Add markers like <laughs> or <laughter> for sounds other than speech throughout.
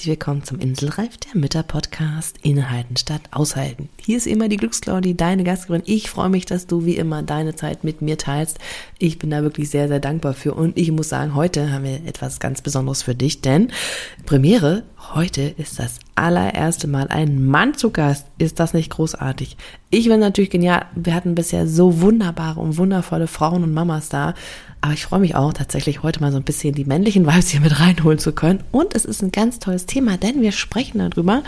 Herzlich willkommen zum Inselreif der Mütter Podcast Inhalten statt Aushalten. Hier ist immer die Glücksclaudie, deine Gastgeberin. Ich freue mich, dass du wie immer deine Zeit mit mir teilst. Ich bin da wirklich sehr, sehr dankbar für und ich muss sagen, heute haben wir etwas ganz Besonderes für dich, denn Premiere, heute ist das allererste Mal ein Mann zu Gast. Ist das nicht großartig? Ich bin natürlich genial. Wir hatten bisher so wunderbare und wundervolle Frauen und Mamas da. Aber ich freue mich auch tatsächlich heute mal so ein bisschen die männlichen Vibes hier mit reinholen zu können. Und es ist ein ganz tolles Thema, denn wir sprechen darüber,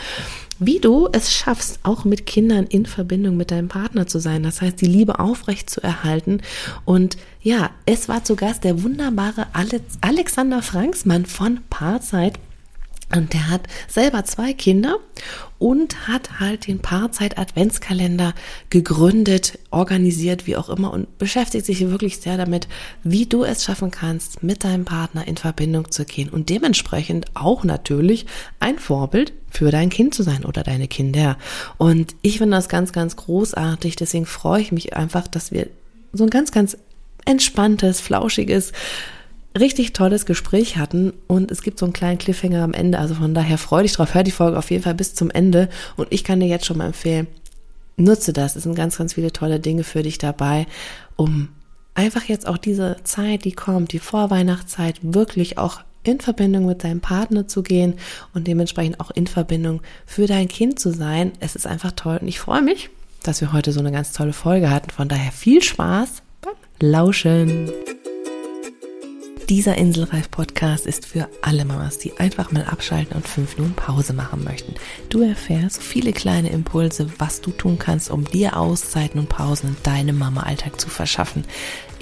wie du es schaffst, auch mit Kindern in Verbindung mit deinem Partner zu sein. Das heißt, die Liebe aufrecht zu erhalten. Und ja, es war zu Gast der wunderbare Alexander Franksmann von Paarzeit. Und der hat selber zwei Kinder und hat halt den Paarzeit Adventskalender gegründet, organisiert, wie auch immer und beschäftigt sich wirklich sehr damit, wie du es schaffen kannst, mit deinem Partner in Verbindung zu gehen und dementsprechend auch natürlich ein Vorbild für dein Kind zu sein oder deine Kinder. Und ich finde das ganz, ganz großartig. Deswegen freue ich mich einfach, dass wir so ein ganz, ganz entspanntes, flauschiges, richtig tolles Gespräch hatten und es gibt so einen kleinen Cliffhanger am Ende. Also von daher freu dich drauf, hör die Folge auf jeden Fall bis zum Ende und ich kann dir jetzt schon mal empfehlen, nutze das. Es sind ganz, ganz viele tolle Dinge für dich dabei, um einfach jetzt auch diese Zeit, die kommt, die Vorweihnachtszeit, wirklich auch in Verbindung mit deinem Partner zu gehen und dementsprechend auch in Verbindung für dein Kind zu sein. Es ist einfach toll und ich freue mich, dass wir heute so eine ganz tolle Folge hatten. Von daher viel Spaß beim Lauschen. Dieser Inselreif-Podcast ist für alle Mamas, die einfach mal abschalten und fünf Minuten Pause machen möchten. Du erfährst viele kleine Impulse, was du tun kannst, um dir Auszeiten und Pausen in deinem Mama-Alltag zu verschaffen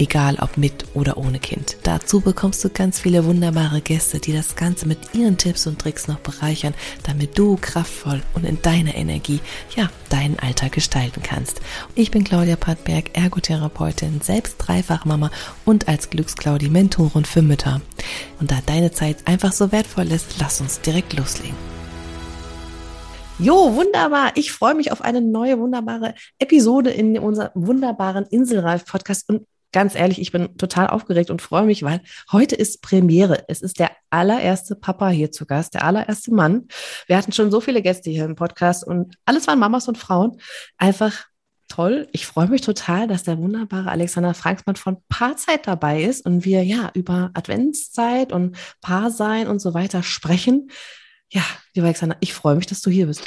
egal ob mit oder ohne Kind. Dazu bekommst du ganz viele wunderbare Gäste, die das Ganze mit ihren Tipps und Tricks noch bereichern, damit du kraftvoll und in deiner Energie, ja, deinen Alltag gestalten kannst. Ich bin Claudia Pattberg, Ergotherapeutin, selbst Dreifachmama und als Glücksclaudi Mentorin für Mütter. Und da deine Zeit einfach so wertvoll ist, lass uns direkt loslegen. Jo, wunderbar. Ich freue mich auf eine neue wunderbare Episode in unserem wunderbaren Inselreif-Podcast. Und ganz ehrlich, ich bin total aufgeregt und freue mich, weil heute ist Premiere. Es ist der allererste Papa hier zu Gast, der allererste Mann. Wir hatten schon so viele Gäste hier im Podcast und alles waren Mamas und Frauen. Einfach toll. Ich freue mich total, dass der wunderbare Alexander Franksmann von Paarzeit dabei ist und wir ja über Adventszeit und Paarsein und so weiter sprechen. Ja, lieber Alexander, ich freue mich, dass du hier bist.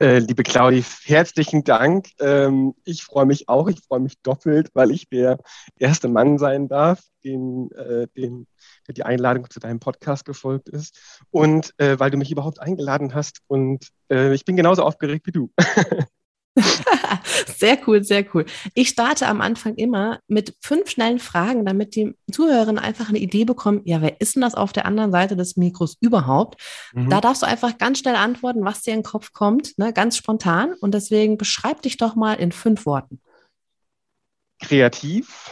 Äh, liebe Claudi, herzlichen Dank. Ähm, ich freue mich auch. Ich freue mich doppelt, weil ich der erste Mann sein darf, den, äh, den, der die Einladung zu deinem Podcast gefolgt ist. Und äh, weil du mich überhaupt eingeladen hast. Und äh, ich bin genauso aufgeregt wie du. <laughs> <laughs> sehr cool, sehr cool. Ich starte am Anfang immer mit fünf schnellen Fragen, damit die Zuhörerinnen einfach eine Idee bekommen, ja, wer ist denn das auf der anderen Seite des Mikros überhaupt? Mhm. Da darfst du einfach ganz schnell antworten, was dir in den Kopf kommt, ne, ganz spontan. Und deswegen beschreib dich doch mal in fünf Worten. Kreativ,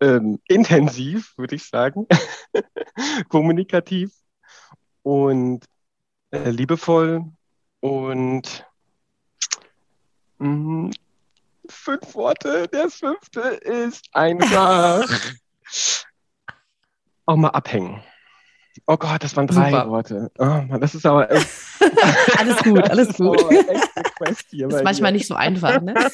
ähm, intensiv, würde ich sagen, <laughs> kommunikativ und äh, liebevoll und Mhm. Fünf Worte. Der fünfte ist einfach <laughs> auch mal abhängen. Oh Gott, das waren drei Super. Worte. Oh Mann, das ist aber echt. <laughs> alles gut, alles gut. Ist, ist manchmal nicht so einfach, ne? <laughs>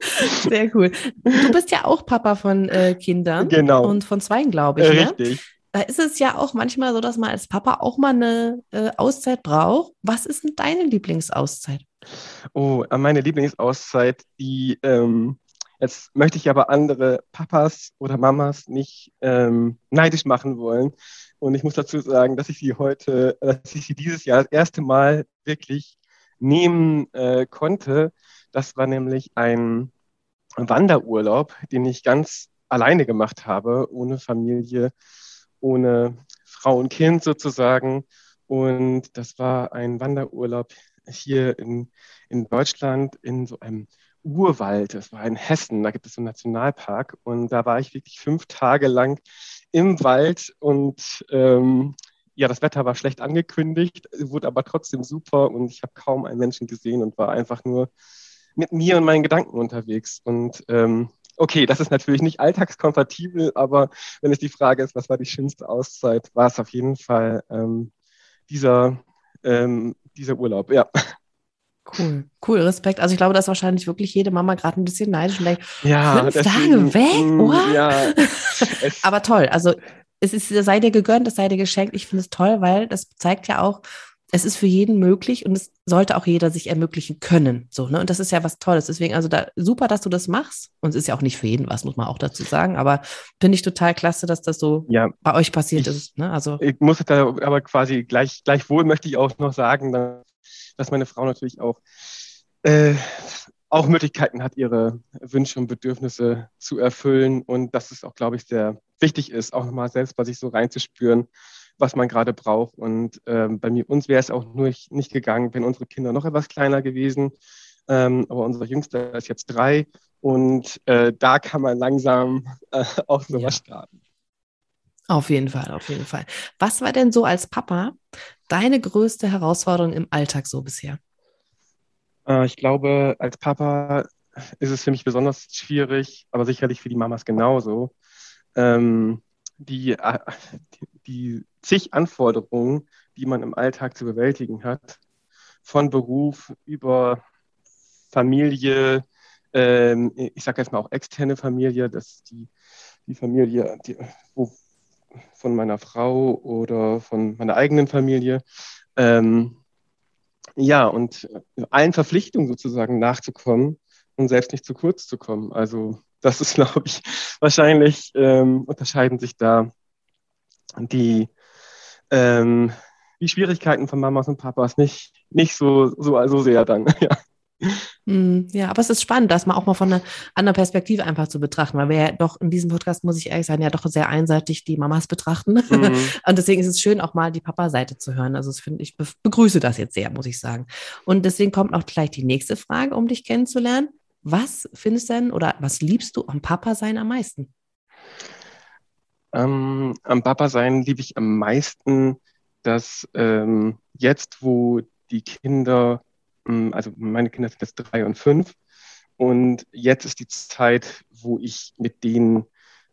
Sehr cool. Du bist ja auch Papa von äh, Kindern. Genau. Und von zweien, glaube ich. Äh, richtig. Ne? da ist es ja auch manchmal so, dass man als Papa auch mal eine äh, Auszeit braucht. Was ist denn deine Lieblingsauszeit? Oh, äh, meine Lieblingsauszeit, die, ähm, jetzt möchte ich aber andere Papas oder Mamas nicht ähm, neidisch machen wollen. Und ich muss dazu sagen, dass ich sie heute, dass ich sie dieses Jahr das erste Mal wirklich nehmen äh, konnte. Das war nämlich ein Wanderurlaub, den ich ganz alleine gemacht habe, ohne Familie ohne Frau und Kind sozusagen. Und das war ein Wanderurlaub hier in, in Deutschland in so einem Urwald. Das war in Hessen, da gibt es so einen Nationalpark. Und da war ich wirklich fünf Tage lang im Wald und ähm, ja, das Wetter war schlecht angekündigt, wurde aber trotzdem super und ich habe kaum einen Menschen gesehen und war einfach nur mit mir und meinen Gedanken unterwegs. Und ähm, okay, das ist natürlich nicht alltagskompatibel, aber wenn es die Frage ist, was war die schönste Auszeit, war es auf jeden Fall ähm, dieser, ähm, dieser Urlaub, ja. Cool, cool, Respekt. Also ich glaube, dass wahrscheinlich wirklich jede Mama gerade ein bisschen neidisch und denkt, ja, fünf deswegen, Tage weg? mm, What? Ja, <laughs> Aber toll, also es ist, sei dir gegönnt, es sei dir geschenkt. Ich finde es toll, weil das zeigt ja auch, es ist für jeden möglich und es sollte auch jeder sich ermöglichen können. So, ne? Und das ist ja was Tolles. Deswegen, also da super, dass du das machst. Und es ist ja auch nicht für jeden was, muss man auch dazu sagen. Aber finde ich total klasse, dass das so ja. bei euch passiert Ich- ist. Ne? Also ich muss da aber quasi gleich, gleichwohl möchte ich auch noch sagen, dass meine Frau natürlich auch, äh, auch Möglichkeiten hat, ihre Wünsche und Bedürfnisse zu erfüllen und dass es auch, glaube ich, sehr wichtig ist, auch nochmal selbst bei sich so reinzuspüren, was man gerade braucht. Und ähm, bei mir, uns wäre es auch nur nicht, nicht gegangen, wenn unsere Kinder noch etwas kleiner gewesen. Ähm, aber unser Jüngster ist jetzt drei und äh, da kann man langsam äh, auch sowas Ja. starten. auf jeden Fall, auf jeden Fall. Was war denn so als Papa deine größte Herausforderung im Alltag so bisher? Äh, ich glaube, als Papa ist es für mich besonders schwierig, aber sicherlich für die Mamas genauso, ähm, die, äh, die, die zig Anforderungen, die man im Alltag zu bewältigen hat, von Beruf über Familie, ähm, ich sage jetzt mal auch externe Familie, das ist die, die Familie die, wo, von meiner Frau oder von meiner eigenen Familie. Ähm, ja, und allen Verpflichtungen sozusagen nachzukommen und selbst nicht zu kurz zu kommen. Also das ist, <laughs> glaube ich, wahrscheinlich ähm, unterscheiden sich da die, ähm, die Schwierigkeiten von Mamas und Papas nicht, nicht so, so, so sehr dann. <laughs> Ja. Hm, Ja, aber es ist spannend, das mal auch mal von einer anderen Perspektive einfach zu betrachten, weil wir ja doch in diesem Podcast, muss ich ehrlich sagen, ja doch sehr einseitig die Mamas betrachten. Mhm. <laughs> Und deswegen ist es schön, auch mal die Papa-Seite zu hören. Also das finde ich, be begrüße das jetzt sehr, muss ich sagen. Und deswegen kommt auch gleich die nächste Frage, um dich kennenzulernen. Was findest du denn oder was liebst du am Papa-Sein am meisten? Ähm, am Papa sein liebe ich am meisten, dass ähm, jetzt, wo die Kinder, ähm, also meine Kinder sind jetzt drei und fünf, und jetzt ist die Zeit, wo ich mit denen,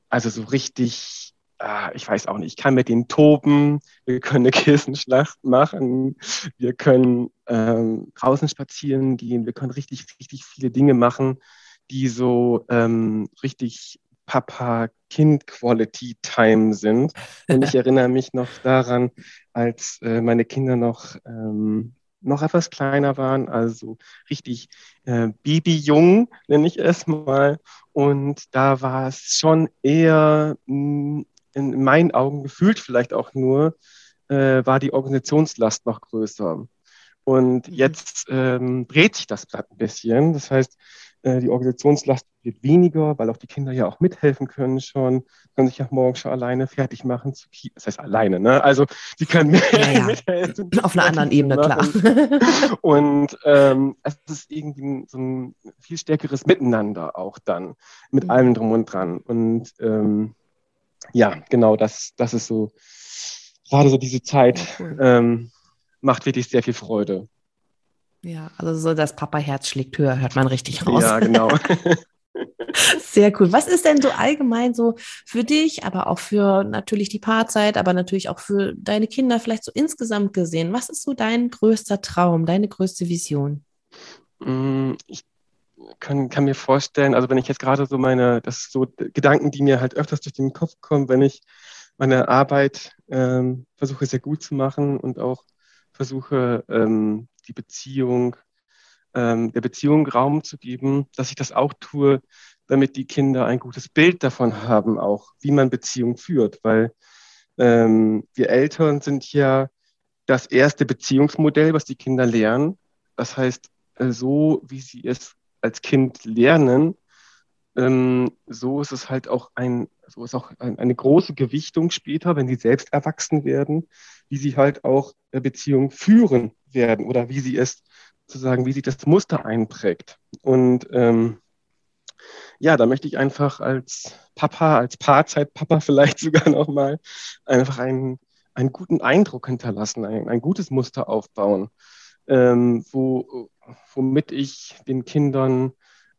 also so richtig, ah, ich weiß auch nicht, ich kann mit denen toben, wir können eine <laughs> Kissenschlacht machen, wir können ähm, draußen spazieren gehen, wir können richtig, richtig viele Dinge machen, die so ähm, richtig Papa-Kind-Quality-Time sind. Und ich <laughs> erinnere mich noch daran, als äh, meine Kinder noch, ähm, noch etwas kleiner waren, also richtig äh, babyjung, nenne ich es mal. Und da war es schon eher mh, in meinen Augen gefühlt vielleicht auch nur, äh, war die Organisationslast noch größer. Und Mhm. jetzt ähm, dreht sich das Blatt ein bisschen. Das heißt, die Organisationslast wird weniger, weil auch die Kinder ja auch mithelfen können schon, können sich ja morgen schon alleine fertig machen. Zu Ki das heißt alleine, ne? Also die können mit, Ja, <laughs> mithelfen. <laughs> Auf einer anderen Ebene, klar. machen. <laughs> Und ähm, es ist irgendwie so ein viel stärkeres Miteinander auch dann, mit Mhm. allem drum und dran. Und ähm, ja, genau, das, das ist so, gerade so diese Zeit ähm, macht wirklich sehr viel Freude. Ja, also so das Papa-Herz schlägt höher, hört man richtig raus. Ja, genau. <laughs> Sehr cool. Was ist denn so allgemein so für dich, aber auch für natürlich die Paarzeit, aber natürlich auch für deine Kinder vielleicht so insgesamt gesehen? Was ist so dein größter Traum, deine größte Vision? Mm, Ich kann, kann mir vorstellen, also wenn ich jetzt gerade so meine, das sind so Gedanken, die mir halt öfters durch den Kopf kommen, wenn ich meine Arbeit ähm, versuche sehr gut zu machen und auch versuche, ähm, die Beziehung, ähm, der Beziehung Raum zu geben, dass ich das auch tue, damit die Kinder ein gutes Bild davon haben, auch wie man Beziehung führt, weil ähm, wir Eltern sind ja das erste Beziehungsmodell, was die Kinder lernen. Das heißt, äh, so wie sie es als Kind lernen, ähm, so ist es halt auch ein, so ist auch ein, eine große Gewichtung später, wenn sie selbst erwachsen werden, wie sie halt auch äh, Beziehung führen werden oder wie sie es sozusagen, wie sich das Muster einprägt. Und ähm, ja, da möchte ich einfach als Papa, als Paarzeitpapa <laughs> vielleicht sogar nochmal einfach einen, einen guten Eindruck hinterlassen, ein, ein gutes Muster aufbauen, ähm, wo, womit ich den Kindern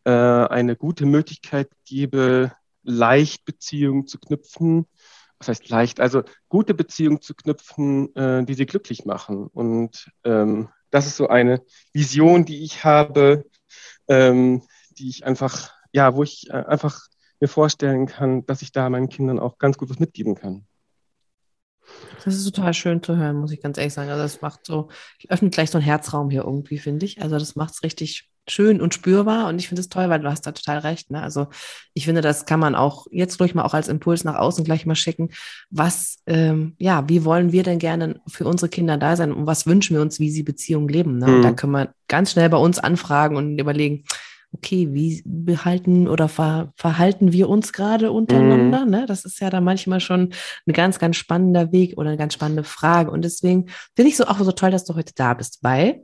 äh, eine gute Möglichkeit gebe, leicht Beziehungen zu knüpfen. Was heißt leicht? Also gute Beziehungen zu knüpfen, äh, die sie glücklich machen. Und ähm, das ist so eine Vision, die ich habe, ähm, die ich einfach, ja, wo ich äh, einfach mir vorstellen kann, dass ich da meinen Kindern auch ganz gut was mitgeben kann. Das ist total schön zu hören, muss ich ganz ehrlich sagen. Also das macht so, öffnet gleich so einen Herzraum hier irgendwie, finde ich. Also das macht es richtig schön und spürbar und ich finde es toll, weil du hast da total recht. Ne? Also ich finde, das kann man auch jetzt durch mal auch als Impuls nach außen gleich mal schicken. Was, ähm, ja, wie wollen wir denn gerne für unsere Kinder da sein und was wünschen wir uns, wie sie Beziehungen leben? Ne? Mhm. Und da können wir ganz schnell bei uns anfragen und überlegen, okay, wie behalten oder ver verhalten wir uns gerade untereinander? Mhm. Ne? Das ist ja da manchmal schon ein ganz, ganz spannender Weg oder eine ganz spannende Frage. Und deswegen finde ich so auch so toll, dass du heute da bist, weil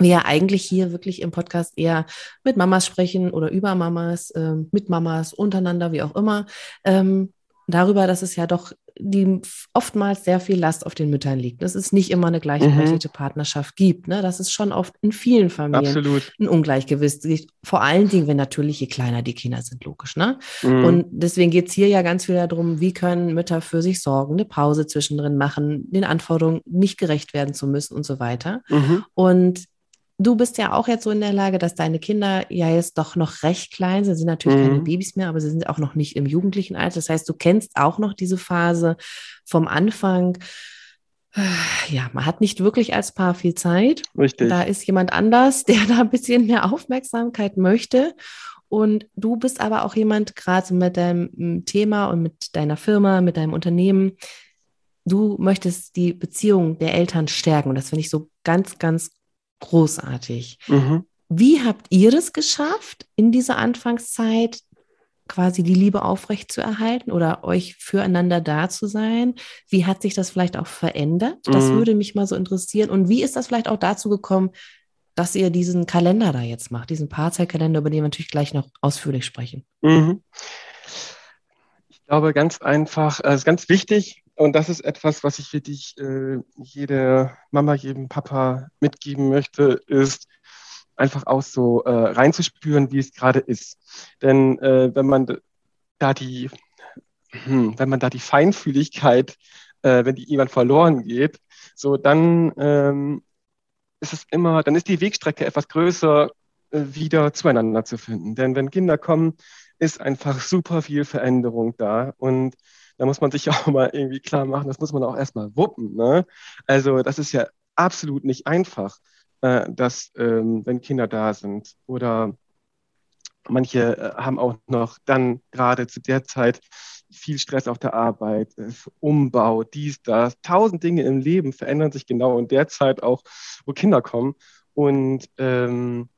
wir ja eigentlich hier wirklich im Podcast eher mit Mamas sprechen oder über Mamas, äh, mit Mamas, untereinander, wie auch immer. Ähm, darüber, dass es ja doch die oftmals sehr viel Last auf den Müttern liegt. Dass es nicht immer eine gleichberechtigte mhm. Partnerschaft gibt. Ne? Das ist schon oft in vielen Familien Absolut. ein Ungleichgewicht. Vor allen Dingen, wenn natürlich je kleiner die Kinder sind, logisch. Ne? Mhm. Und deswegen geht es hier ja ganz viel darum, wie können Mütter für sich sorgen, eine Pause zwischendrin machen, den Anforderungen nicht gerecht werden zu müssen und so weiter. Mhm. Und du bist ja auch jetzt so in der Lage, dass deine Kinder ja jetzt doch noch recht klein sind. Sie sind natürlich mhm. keine Babys mehr, aber sie sind auch noch nicht im jugendlichen Alter. Das heißt, du kennst auch noch diese Phase vom Anfang. <sighs> Ja, man hat nicht wirklich als Paar viel Zeit. Richtig. Da ist jemand anders, <laughs> der da ein bisschen mehr Aufmerksamkeit möchte. Und du bist aber auch jemand, gerade mit deinem hm, Thema und mit deiner Firma, mit deinem Unternehmen, du möchtest die Beziehung der Eltern stärken. Und das finde ich so ganz, ganz großartig. Mhm. Wie habt ihr das geschafft, in dieser Anfangszeit quasi die Liebe aufrecht zu erhalten oder euch füreinander da zu sein? Wie hat sich das vielleicht auch verändert? Das mhm. würde mich mal so interessieren. Und wie ist das vielleicht auch dazu gekommen, dass ihr diesen Kalender da jetzt macht, diesen Paarzeitkalender, über den wir natürlich gleich noch ausführlich sprechen? Mhm. Ich glaube, ganz einfach, es äh, ist ganz wichtig, und das ist etwas, was ich wirklich äh, jede Mama, jedem Papa mitgeben möchte, ist einfach auch so äh, reinzuspüren, wie es gerade ist. Denn äh, wenn man da die, hm, wenn man da die Feinfühligkeit, äh, wenn die jemand verloren geht, so dann ähm, ist es immer, dann ist die Wegstrecke etwas größer, äh, wieder zueinander zu finden. Denn wenn Kinder kommen, ist einfach super viel Veränderung da und da muss man sich <laughs> auch mal irgendwie klar machen, das muss man auch erstmal wuppen. Ne? Also das ist ja absolut nicht einfach, äh, dass ähm, wenn Kinder da sind oder manche äh, haben auch noch dann gerade zu der Zeit viel Stress auf der Arbeit, äh, Umbau, dies, das, tausend Dinge im Leben verändern sich genau in der Zeit auch, wo Kinder kommen. Und ähm,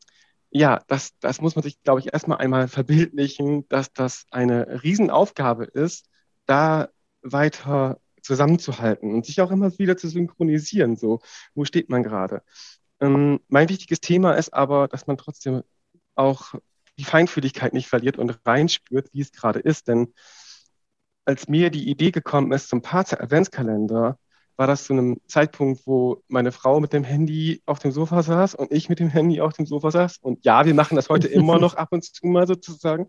ja, das, das muss man sich, glaube ich, erstmal einmal verbildlichen, dass das eine Riesenaufgabe ist, da weiter zusammenzuhalten und sich auch immer wieder zu synchronisieren. So, wo steht man gerade? Ähm, mein wichtiges Thema ist aber, dass man trotzdem auch die Feinfühligkeit nicht verliert und reinspürt, wie es gerade ist. Denn als mir die Idee gekommen ist zum Partner-Adventskalender, war das zu einem Zeitpunkt, wo meine Frau mit dem Handy auf dem Sofa saß und ich mit dem Handy auf dem Sofa saß. Und ja, wir machen das heute immer <laughs> noch ab und zu mal sozusagen.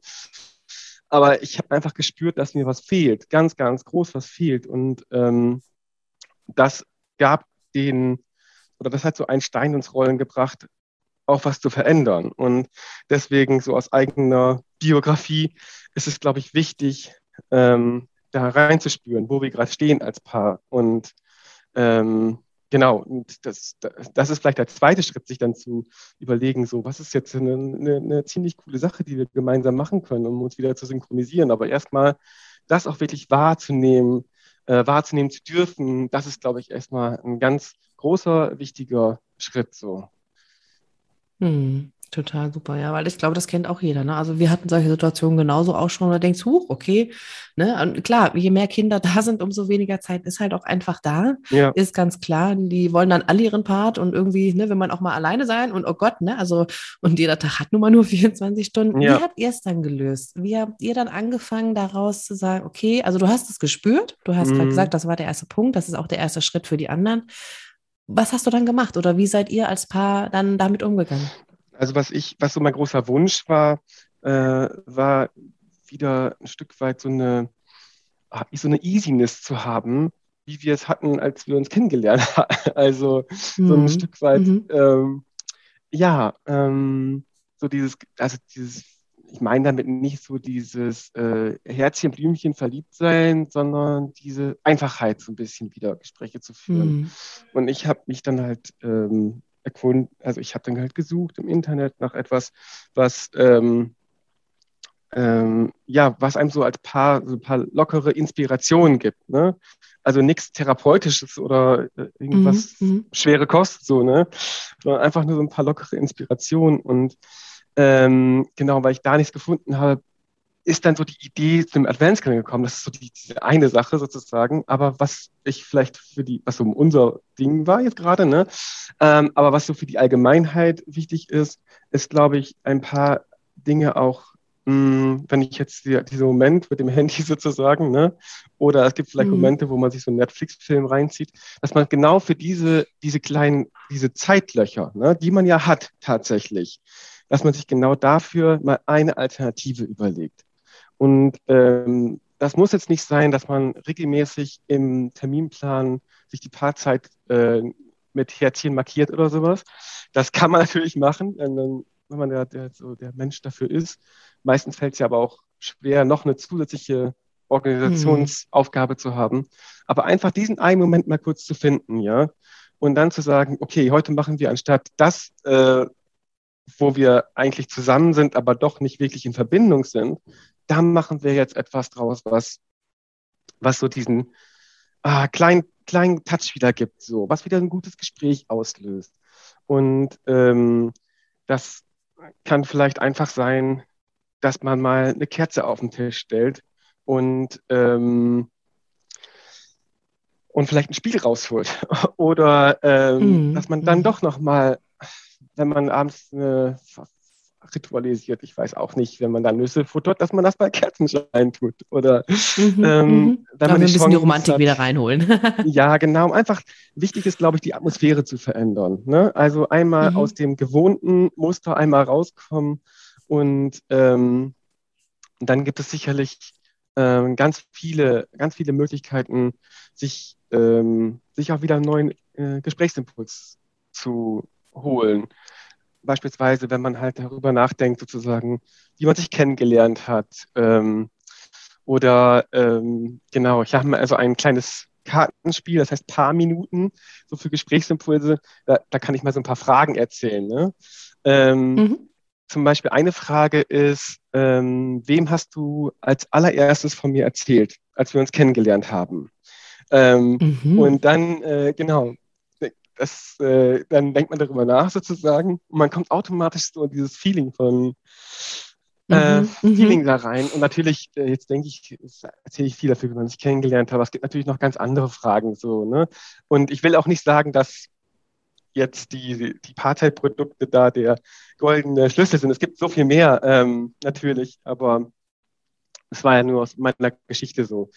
Aber ich habe einfach gespürt, dass mir was fehlt, ganz, ganz groß was fehlt. Und ähm, das gab den, oder das hat so einen Stein ins Rollen gebracht, auch was zu verändern. Und deswegen so aus eigener Biografie ist es, glaube ich, wichtig, ähm, da reinzuspüren, wo wir gerade stehen als Paar. Und ähm, Genau, und das, das ist vielleicht der zweite Schritt, sich dann zu überlegen, so, was ist jetzt eine, eine, eine ziemlich coole Sache, die wir gemeinsam machen können, um uns wieder zu synchronisieren. Aber erstmal das auch wirklich wahrzunehmen, äh, wahrzunehmen zu dürfen, das ist, glaube ich, erstmal ein ganz großer, wichtiger Schritt so. Hm. Total super, ja, weil ich glaube, das kennt auch jeder. Ne? Also wir hatten solche Situationen genauso auch schon, da denkst du, okay. Ne? Und klar, je mehr Kinder <laughs> da sind, umso weniger Zeit ist halt auch einfach da. Ja. Ist ganz klar. Die wollen dann alle ihren Part und irgendwie, ne, wenn man auch mal alleine sein und oh Gott, ne, also und jeder Tag hat nun mal nur <laughs> 24 Stunden. Ja. Wie habt ihr es dann gelöst? Wie habt ihr dann angefangen, daraus zu sagen, okay, also du hast es gespürt, du hast mhm. gerade gesagt, das war der erste Punkt, das ist auch der erste Schritt für die anderen. Was hast du dann gemacht oder wie seid ihr als Paar dann damit umgegangen? Also was ich, was so mein großer Wunsch war, äh, war wieder ein Stück weit so eine, ah, so eine Easiness zu haben, wie wir es hatten, als wir uns kennengelernt <laughs> haben. Also mhm. so ein mhm. Stück weit, mhm. ähm, ja, ähm, so dieses, also dieses, ich meine damit nicht so dieses äh, Herzchen, Blümchen, verliebt sein, sondern diese Einfachheit so ein bisschen wieder Gespräche zu führen. Mhm. Und ich habe mich dann halt ähm, erkunden, also ich habe dann halt gesucht im Internet nach etwas, was ähm, ähm, ja, was einem so als paar, so ein paar lockere Inspirationen gibt. Ne? Also nichts Therapeutisches oder äh, irgendwas mhm, mhm, schwere Kost, so, ne? Sondern einfach nur so ein paar lockere Inspirationen. Und ähm, genau, weil ich da nichts gefunden habe, ist dann so die Idee zum Adventskalender gekommen. Das ist so die, diese eine Sache sozusagen. Aber was ich vielleicht für die, was so unser Ding war jetzt gerade, ne? Ähm, aber was so für die Allgemeinheit wichtig ist, ist, glaube ich, ein paar Dinge auch Mm, wenn ich jetzt die, diesen Moment mit dem Handy <laughs> sozusagen, ne, oder es gibt vielleicht mhm. Momente, wo man sich so einen Netflix-Film reinzieht, dass man genau für diese, diese kleinen, diese Zeitlöcher, ne, die man ja hat tatsächlich, dass man sich genau dafür mal eine Alternative überlegt. Und ähm, das muss jetzt nicht sein, dass man regelmäßig im Terminplan sich die Paarzeit äh, mit Herzchen markiert oder sowas. Das kann man <laughs> natürlich machen, wenn man der, der, so der Mensch dafür ist. Meistens fällt es ja aber auch schwer, noch eine zusätzliche Organisationsaufgabe hm. zu haben. Aber einfach diesen einen Moment mal kurz zu finden, ja. Und dann zu sagen, okay, heute machen wir anstatt das, äh, wo wir eigentlich zusammen sind, aber doch nicht wirklich in Verbindung sind, da machen wir jetzt etwas draus, was, was so diesen ah, kleinen, kleinen Touch wieder gibt, so, was wieder ein gutes Gespräch auslöst. Und ähm, das kann vielleicht einfach sein, dass man mal eine Kerze auf den Tisch stellt und, ähm, und vielleicht ein Spiel rausholt. <laughs> Oder ähm, mhm. dass man dann mhm. doch noch mal, wenn man abends eine ritualisiert, ich weiß auch nicht, wenn man da Nüsse futtert, dass man das bei Kerzenschein tut. Oder mhm, ähm, mhm. dann ein bisschen die Romantik hat, wieder reinholen. <laughs> ja, genau. Einfach wichtig ist, glaube ich, die Atmosphäre zu verändern. Ne? Also einmal mhm. aus dem gewohnten Muster einmal rauskommen und ähm, dann gibt es sicherlich ähm, ganz viele, ganz viele Möglichkeiten, sich, ähm, sich auch wieder einen neuen äh, Gesprächsimpuls zu holen. Beispielsweise, wenn man halt darüber nachdenkt, sozusagen, wie man sich kennengelernt hat. Ähm, oder ähm, genau, ich habe also ein kleines Kartenspiel, das heißt paar Minuten, so für Gesprächsimpulse. Da, da kann ich mal so ein paar Fragen erzählen. Ne? Ähm, mhm zum Beispiel eine Frage ist, ähm, wem hast du als allererstes von mir erzählt, als wir uns kennengelernt haben? Ähm, mhm. Und dann, äh, genau, das, äh, dann denkt man darüber nach sozusagen und man kommt automatisch so in dieses Feeling von äh, mhm. mhm. Feeling da rein. Und natürlich, äh, jetzt denke ich, erzähle ich viel dafür, wie man sich kennengelernt hat, aber es gibt natürlich noch ganz andere Fragen so. Ne? Und ich will auch nicht sagen, dass jetzt die, die Partei-Produkte da der goldene Schlüssel sind. Es gibt so viel mehr, ähm, natürlich, aber es war ja nur aus meiner Geschichte so.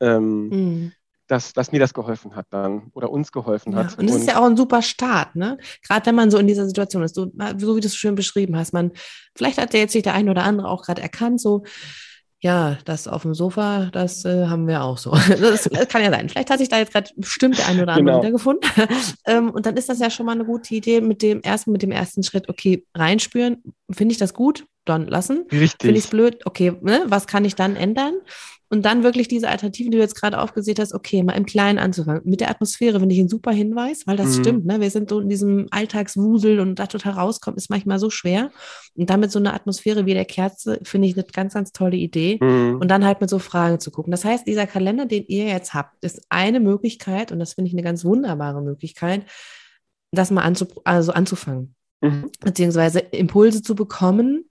Ähm, mhm. Dass, dass mir das geholfen hat dann oder uns geholfen ja, hat. Und das ist ja auch ein super Start, ne? Gerade wenn man so in dieser Situation ist, so, so wie du es schön beschrieben hast, man, vielleicht hat der jetzt sich der eine oder andere auch gerade erkannt, so, ja, das auf dem Sofa, das äh, haben wir auch so. Das, <laughs> das, kann ja sein. Vielleicht hat sich da jetzt gerade bestimmt der ein oder andere genau. wiedergefunden. <laughs> ähm, und dann ist das ja schon mal eine gute Idee mit dem ersten, mit dem ersten Schritt, okay, reinspüren. Finde ich das gut? Dann lassen. Richtig. Finde ich es blöd? Okay, ne? was kann ich dann ändern? Und dann wirklich diese Alternativen, die du jetzt gerade aufgesehen hast, okay, mal im Kleinen anzufangen. Mit der Atmosphäre finde ich ein super Hinweis, weil das mhm. stimmt. Ne? Wir sind so in diesem Alltagswusel und da total rauskommen, ist manchmal so schwer. Und damit so eine Atmosphäre wie der Kerze finde ich eine ganz, ganz tolle Idee. Mhm. Und dann halt mit so Fragen zu gucken. Das heißt, dieser Kalender, den ihr jetzt habt, ist eine Möglichkeit und das finde ich eine ganz wunderbare Möglichkeit, das mal anzu also anzufangen. Mhm. Beziehungsweise Impulse zu bekommen,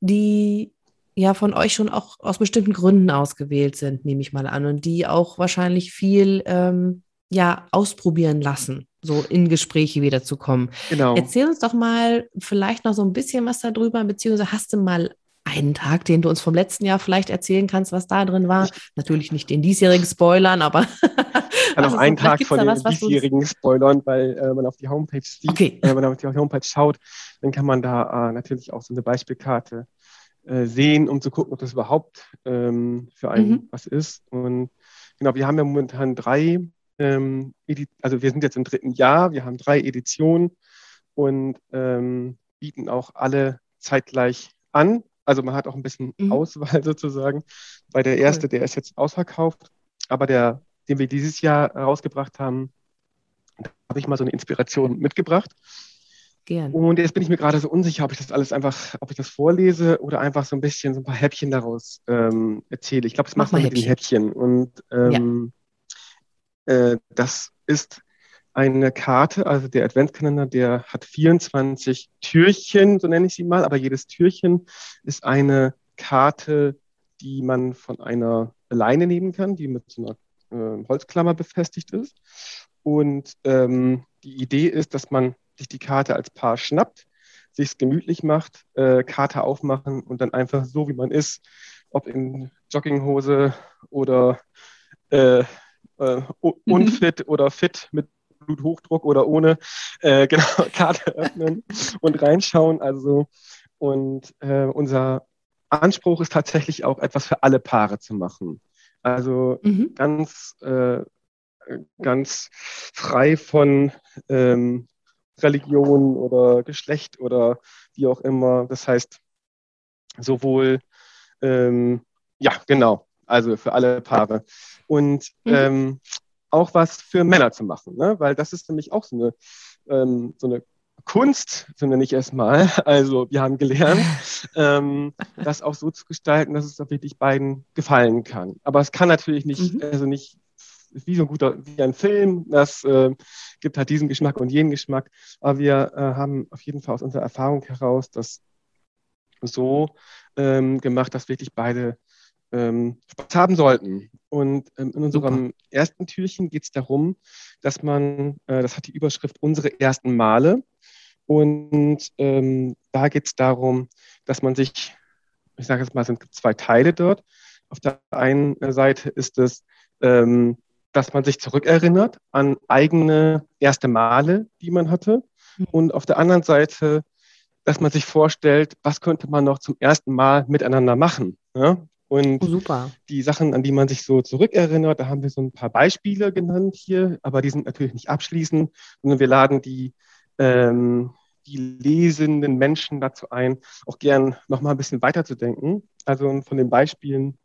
die ja von euch schon auch aus bestimmten Gründen ausgewählt sind, nehme ich mal an, und die auch wahrscheinlich viel ähm, ja ausprobieren lassen, so in Gespräche wiederzukommen. Genau. Erzähl uns doch mal vielleicht noch so ein bisschen was darüber, beziehungsweise hast du mal einen Tag, den du uns vom letzten Jahr vielleicht erzählen kannst, was da drin war. Natürlich nicht den diesjährigen Spoilern, aber <laughs> kann auch einen Tag von den diesjährigen spoilern, weil äh, man auf die Homepage sieht, okay. wenn man auf die Homepage schaut, dann kann man da äh, natürlich auch so eine Beispielkarte äh, sehen, um zu gucken, ob das überhaupt ähm, für einen mhm. was ist. Und genau, wir haben ja momentan drei, ähm, also wir sind jetzt im dritten Jahr, wir haben drei Editionen und ähm, bieten auch alle zeitgleich an. Also man hat auch ein bisschen mhm. Auswahl <laughs> sozusagen. Bei der erste, cool. der ist jetzt ausverkauft, aber der, den wir dieses Jahr rausgebracht haben, da habe ich mal so eine Inspiration mitgebracht. Gern. Und jetzt bin ich mir gerade so unsicher, ob ich das alles einfach, ob ich das vorlese oder einfach so ein bisschen so ein paar Häppchen daraus ähm, erzähle. Ich glaube, das macht man mit den Häppchen. Und ähm, ja. äh, das ist eine Karte, also der Adventskalender, der hat 24 Türchen, so nenne ich sie mal, aber jedes Türchen ist eine Karte, die man von einer Leine nehmen kann, die mit so einer äh, Holzklammer befestigt ist. Und ähm, die Idee ist, dass man sich die Karte als Paar schnappt, sich es gemütlich macht, äh, Karte aufmachen und dann einfach so, wie man ist, ob in Jogginghose oder äh, äh, mhm. unfit mhm. oder fit mit Bluthochdruck oder ohne, äh, <laughs> genau, Karte öffnen und reinschauen. Also, und äh, unser Anspruch ist tatsächlich auch etwas für alle Paare zu machen. Also mhm. ganz, äh, ganz frei von ähm, Religion oder Geschlecht oder wie auch immer. Das heißt, sowohl, ähm, ja, genau, also für alle Paare. Und mhm. ähm, auch was für Männer zu machen, ne? weil das ist nämlich auch so eine, ähm, so eine Kunst, so nenne ich es mal. <laughs> Also wir haben gelernt, <laughs> ähm, das auch so zu gestalten, dass es auch wirklich beiden gefallen kann. Aber es kann natürlich nicht, mhm. also nicht wie so ein guter, wie ein Film, das äh, gibt halt diesen Geschmack und jenen Geschmack. Aber wir äh, haben auf jeden Fall aus unserer Erfahrung heraus das so ähm, gemacht, dass wirklich beide ähm, Spaß haben sollten. Und ähm, in unserem Super. ersten Türchen geht es darum, dass man, äh, das hat die Überschrift Unsere ersten Male. Und ähm, da geht es darum, dass man sich, ich sage jetzt mal, es sind zwei Teile dort. Auf der einen Seite ist es, ähm, dass man sich zurückerinnert an eigene erste Male, die man hatte. Mhm. Und auf der anderen Seite, dass man sich vorstellt, was könnte man noch zum ersten Mal miteinander machen. Ja? Und oh, Super. die Sachen, an die man sich so zurückerinnert, da haben wir so ein paar Beispiele genannt hier, aber die sind natürlich nicht abschließend, sondern wir laden die, ähm, die lesenden Menschen dazu ein, auch gern nochmal ein bisschen weiterzudenken. Also von den Beispielen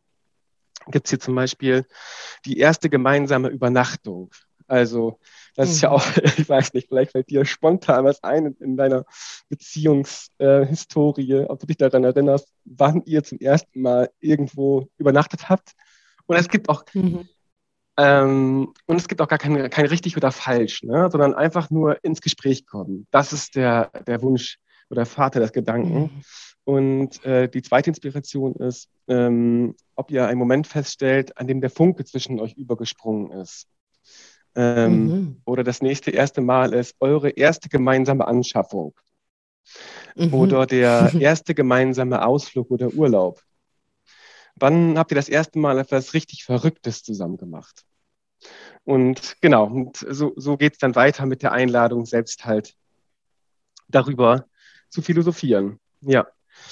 gibt es hier zum Beispiel die erste gemeinsame Übernachtung. Also das ist ja mhm. auch, <laughs> ich weiß nicht, vielleicht fällt dir spontan was ein in, in deiner Beziehungshistorie, äh, ob du dich daran erinnerst, wann ihr zum ersten Mal irgendwo übernachtet habt. Und es gibt auch, mhm. ähm, und es gibt auch gar kein, kein richtig oder falsch, ne? sondern einfach nur ins Gespräch kommen. Das ist der, der Wunsch oder Vater des Gedanken. Und äh, die zweite Inspiration ist, ähm, ob ihr einen Moment feststellt, an dem der Funke zwischen euch übergesprungen ist. Ähm, mhm. Oder das nächste erste Mal ist eure erste gemeinsame Anschaffung. Mhm. Oder der <laughs> erste gemeinsame Ausflug oder Urlaub. Wann habt ihr das erste Mal etwas richtig Verrücktes zusammen gemacht? Und genau, und so, so geht es dann weiter mit der Einladung, selbst halt darüber zu philosophieren. Ja.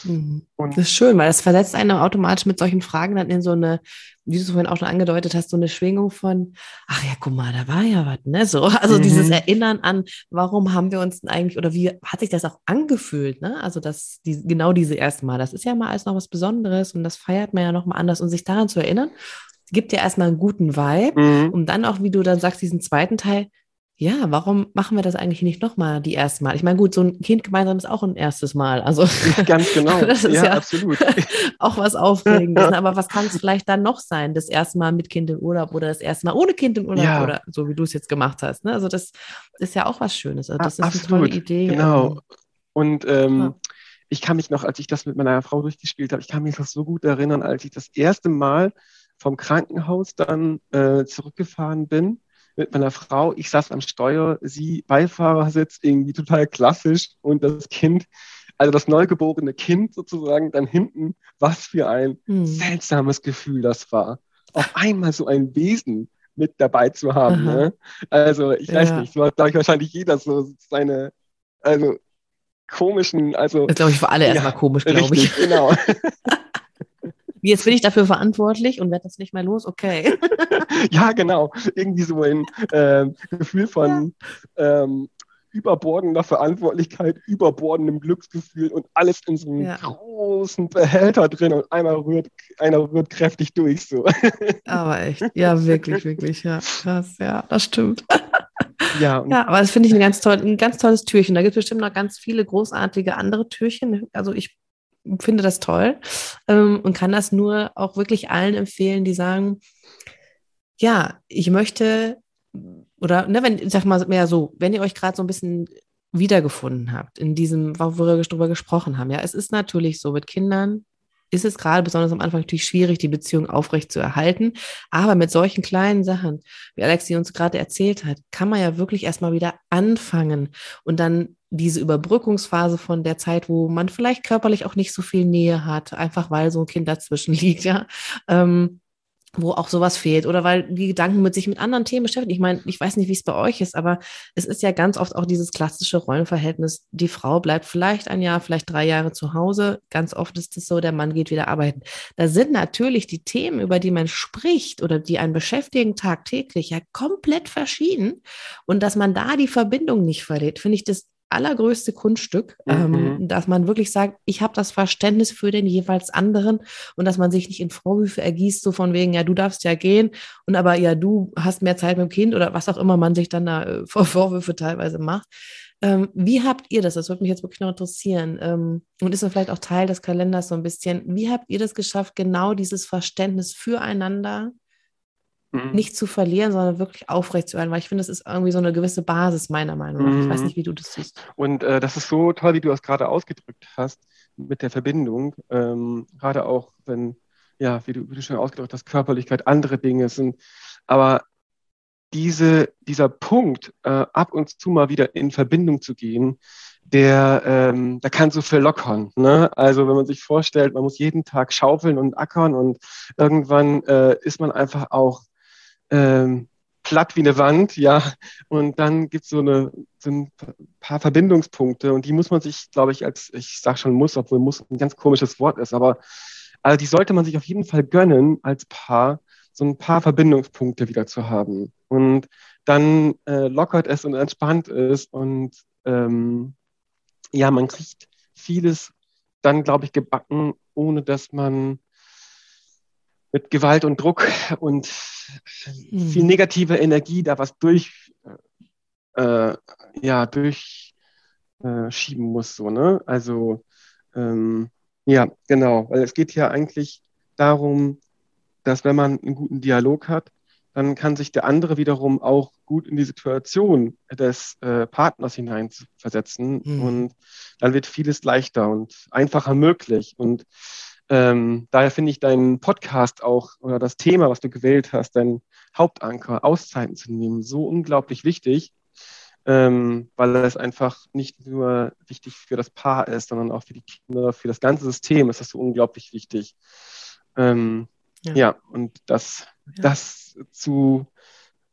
Mhm. Und das ist schön, weil das versetzt einen automatisch mit solchen Fragen dann in so eine, wie du es vorhin auch schon angedeutet hast, so eine Schwingung von, ach ja, guck mal, da war ja was, ne? So, <laughs> also mhm. dieses Erinnern an, warum haben wir uns denn eigentlich oder wie hat sich das auch angefühlt, ne? Also das, die, genau diese erste Mal, das ist ja mal alles noch was Besonderes und das feiert man ja noch mal anders und sich daran zu erinnern, gibt ja erstmal einen guten Vibe, mhm. um dann auch, wie du dann sagst, diesen zweiten Teil, ja, warum machen wir das eigentlich nicht nochmal die erste Mal? Ich meine, gut, so ein Kind gemeinsam ist auch ein erstes Mal. Also ganz <laughs> genau. das ist ja, ja absolut. <laughs> auch was Aufregendes. Ne? Aber was kann es <laughs> vielleicht dann noch sein? Das erste Mal mit Kind in Urlaub oder das erste Mal ohne Kind in Urlaub ja. oder so wie du es jetzt gemacht hast. Ne? Also das ist ja auch was Schönes. Also das ist absolut. eine tolle Idee. Genau. Und ähm, ja. ich kann mich noch, als ich das mit meiner Frau durchgespielt habe, ich kann mich noch so gut erinnern, als ich das erste Mal vom Krankenhaus dann äh, zurückgefahren bin mit meiner Frau. Ich saß am Steuer, sie Beifahrersitz, irgendwie total klassisch und das Kind, also das neugeborene Kind sozusagen dann hinten, was für ein hm. seltsames Gefühl das war. Auf einmal so ein Wesen mit dabei zu haben. Ne? Also ich ja. weiß nicht, so hat, glaube ich, wahrscheinlich jeder so seine, also komischen, also. Das glaube ich für alle ja, erstmal komisch, glaube ich. Genau. <laughs> Jetzt bin ich dafür verantwortlich und werde das nicht mehr los, okay. <laughs> ja, genau. Irgendwie so ein äh, Gefühl von ja. ähm, überbordender Verantwortlichkeit, überbordendem Glücksgefühl und alles in so einem ja. großen Behälter drin und einmal rührt, einer rührt kräftig durch. So. <laughs> Aber echt, ja, wirklich, wirklich, ja. Krass, ja, das stimmt. Ja, <laughs> ja aber das finde ich ein ganz, toll, ein ganz tolles Türchen. Da gibt es bestimmt noch ganz viele großartige andere Türchen. Also ich finde das toll ähm, und kann das nur auch wirklich allen empfehlen, die sagen, ja, ich möchte oder ne, wenn, sag mal mehr so, wenn ihr euch gerade so ein bisschen wiedergefunden habt in diesem, wo wir darüber gesprochen haben, ja, es ist natürlich so mit Kindern, ist es gerade besonders am Anfang natürlich schwierig, die Beziehung aufrecht zu erhalten. Aber mit solchen kleinen Sachen, wie Alexi uns gerade erzählt hat, kann man ja wirklich erstmal wieder anfangen und dann diese Überbrückungsphase von der Zeit, wo man vielleicht körperlich auch nicht so viel Nähe hat, einfach weil so ein Kind dazwischen <laughs> liegt, ja, ähm, wo auch sowas fehlt oder weil die Gedanken mit sich mit anderen Themen beschäftigen. Ich meine, ich weiß nicht, wie es bei euch ist, aber es ist ja ganz oft auch dieses klassische Rollenverhältnis. Die Frau bleibt vielleicht ein Jahr, vielleicht drei Jahre zu Hause. Ganz oft ist es so, der Mann geht wieder arbeiten. Da sind natürlich die Themen, über die man spricht oder die einen beschäftigen tagtäglich, ja komplett verschieden. Und dass man da die Verbindung nicht verliert, finde ich das allergrößte Kunststück, ähm, mhm. ähm, dass man wirklich sagt, ich habe das Verständnis für den jeweils anderen und dass man sich nicht in Vorwürfe ergießt, so von wegen, ja, du darfst ja gehen und aber ja, du hast mehr Zeit mit dem Kind oder was auch immer man sich dann da äh, <laughs> vor Vorwürfe teilweise macht. Ähm, wie habt ihr das? Das würde mich jetzt wirklich noch interessieren. Ähm, und ist vielleicht auch Teil des Kalenders so ein bisschen. Wie habt ihr das geschafft, genau dieses Verständnis füreinander mhm. nicht zu verlieren, sondern wirklich aufrecht zu werden, weil ich finde, das ist irgendwie so eine gewisse Basis meiner Meinung nach. Mhm. Ich weiß mhm. nicht, wie du das siehst. Und äh, das ist so toll, wie du das gerade ausgedrückt hast mit der Verbindung. Ähm, gerade auch, wenn, ja, wie du, wie du schon ausgedrückt hast, Körperlichkeit, andere Dinge sind. Aber diese, dieser Punkt, äh, ab und zu mal wieder in Verbindung zu gehen, der, ähm, der kann so verlockern. Ne? Also wenn man sich vorstellt, man muss jeden Tag schaufeln und ackern und irgendwann äh, ist man einfach auch ähm, platt wie eine Wand, ja. Und dann gibt so es so ein paar Verbindungspunkte und die muss man sich, glaube ich, als, ich sage schon muss, obwohl muss ein ganz komisches Wort ist, aber also die sollte man sich auf jeden Fall gönnen als Paar, so ein paar Verbindungspunkte wieder zu haben. Und dann äh, lockert es und entspannt es und ähm, ja, man kriegt vieles dann, glaube ich, gebacken, ohne dass man mit Gewalt und Druck und mhm. viel negative Energie da was durch, äh, ja, durchschieben äh, muss, so, ne? Also, ähm, ja, genau, weil es geht ja eigentlich darum, dass wenn man einen guten Dialog hat, dann kann sich der andere wiederum auch gut in die Situation des äh, Partners hineinversetzen mhm. und dann wird vieles leichter und einfacher möglich und ähm, daher finde ich deinen Podcast auch oder das Thema, was du gewählt hast, dein Hauptanker, Auszeiten zu nehmen, so unglaublich wichtig, ähm, weil es einfach nicht nur wichtig für das Paar ist, sondern auch für die Kinder, für das ganze System ist das so unglaublich wichtig. Ähm, ja. ja. und das, ja. das zu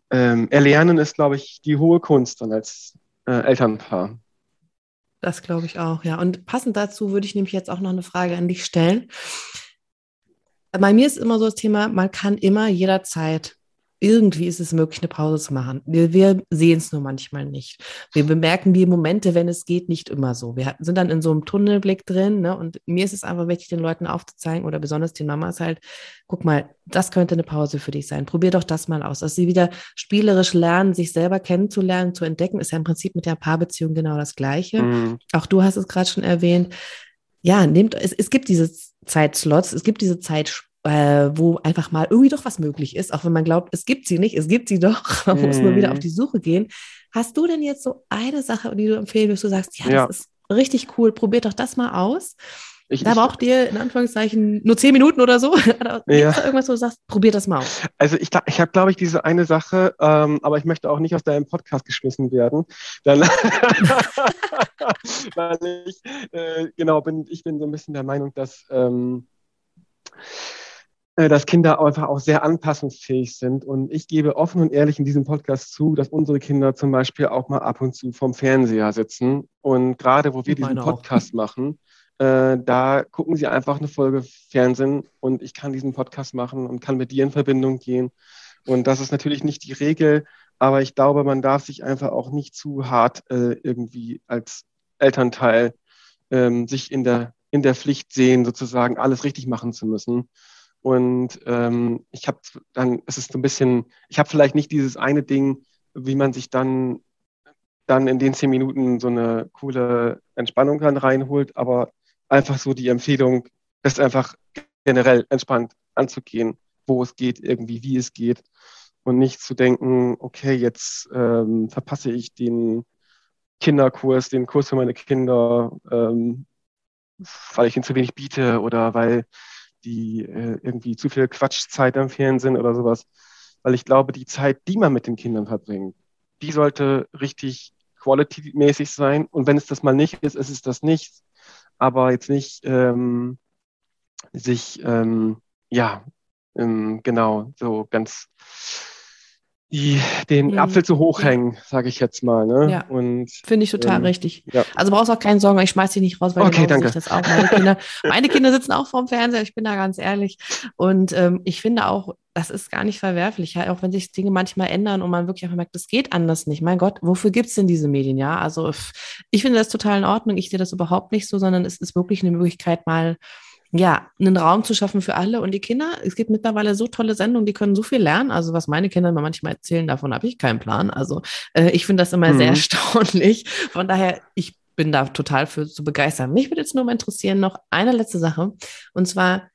ähm, erlernen ist, glaube ich, die hohe Kunst dann als äh, Elternpaar. Das glaube ich auch, ja. Und passend dazu würde ich nämlich jetzt auch noch eine Frage an dich stellen. Bei mir ist immer so das Thema, man kann immer jederzeit irgendwie ist es möglich, eine Pause zu machen. Wir, wir sehen es nur manchmal nicht. Wir bemerken die Momente, wenn es geht, nicht immer so. Wir sind dann in so einem Tunnelblick drin. Ne? Und mir ist es einfach wichtig, den Leuten aufzuzeigen oder besonders den Mamas halt, guck mal, das könnte eine Pause für dich sein. Probier doch das mal aus. Dass sie wieder spielerisch lernen, sich selber kennenzulernen, zu entdecken, ist ja im Prinzip mit der Paarbeziehung genau das Gleiche. Mhm. Auch du hast es gerade schon erwähnt. Ja, nehmt, es, es gibt diese Zeitslots, es gibt diese Zeitspanne äh, wo einfach mal irgendwie doch was möglich ist, auch wenn man glaubt, es gibt sie nicht, es gibt sie doch, <laughs> man mm. muss nur wieder auf mhm. die Suche gehen. Hast du denn jetzt so eine Sache, die du empfehlen würdest, du sagst, ja, ja. das ist richtig cool, probiert doch das mal aus. Ich, da braucht ihr in Anführungszeichen nur zehn Minuten oder so. <laughs> oder ja. irgendwas, wo du sagst, probiert das mal aus. Also ich, ich habe, glaube ich, diese eine Sache, ähm, aber ich möchte auch nicht aus deinem Podcast geschmissen werden. Dann, <laughs> weil ich, äh, genau, bin, ich bin so ein bisschen der Meinung, dass ähm, äh, dass Kinder einfach auch sehr anpassungsfähig sind. Und ich gebe offen und ehrlich in diesem Podcast zu, dass unsere Kinder zum Beispiel auch mal ab und zu vom Fernseher sitzen. Und gerade wo wir diesen Podcast auch. machen, äh, da gucken sie einfach eine Folge Fernsehen und ich kann diesen Podcast machen und kann mit dir in Verbindung gehen. Und das ist natürlich nicht die Regel, aber ich glaube, man darf sich einfach auch nicht zu hart äh, irgendwie als Elternteil ähm, sich in der, in der Pflicht sehen, sozusagen alles richtig machen zu müssen. Und ähm, ich habe dann, es ist so ein bisschen, ich habe vielleicht nicht dieses eine Ding, wie man sich dann, dann in den zehn Minuten so eine coole Entspannung dann reinholt, aber einfach so die Empfehlung, das einfach generell entspannt anzugehen, wo es geht, irgendwie, wie es geht. Und nicht zu denken, okay, jetzt ähm, verpasse ich den Kinderkurs, den Kurs für meine Kinder, ähm, weil ich ihn zu wenig biete oder weil die äh, irgendwie zu viel Quatschzeit am Fernsehen oder sowas. Weil ich glaube, die Zeit, die man mit den Kindern verbringt, die sollte richtig quality-mäßig sein. Und wenn es das mal nicht ist, ist es das nicht aber jetzt nicht ähm, sich, ähm, ja, ähm, genau, so ganz die, den mhm. Apfel zu hoch hängen, sage ich jetzt mal. Ne? Ja. Finde ich total ähm, richtig. Ja. Also brauchst auch keine Sorgen, ich schmeiß dich nicht raus, weil okay, danke. das auch. Meine Kinder, <laughs> meine Kinder sitzen auch vorm Fernseher, ich bin da ganz ehrlich. Und ähm, ich finde auch, das ist gar nicht verwerflich, ja, auch wenn sich Dinge manchmal ändern und man wirklich einfach merkt, das geht anders nicht. Mein Gott, wofür gibt es denn diese Medien? Ja, also ich finde das total in Ordnung. Ich sehe das überhaupt nicht so, sondern es ist wirklich eine Möglichkeit, mal ja, einen Raum zu schaffen für alle und die Kinder. Es gibt mittlerweile so tolle Sendungen, die können so viel lernen. Also was meine Kinder mir manchmal erzählen, davon habe ich keinen Plan. Also äh, ich finde das immer mhm. sehr <laughs> erstaunlich. Von daher, ich bin da total für zu begeistern. Mich würde jetzt nur mal interessieren, noch eine letzte Sache. Und zwar,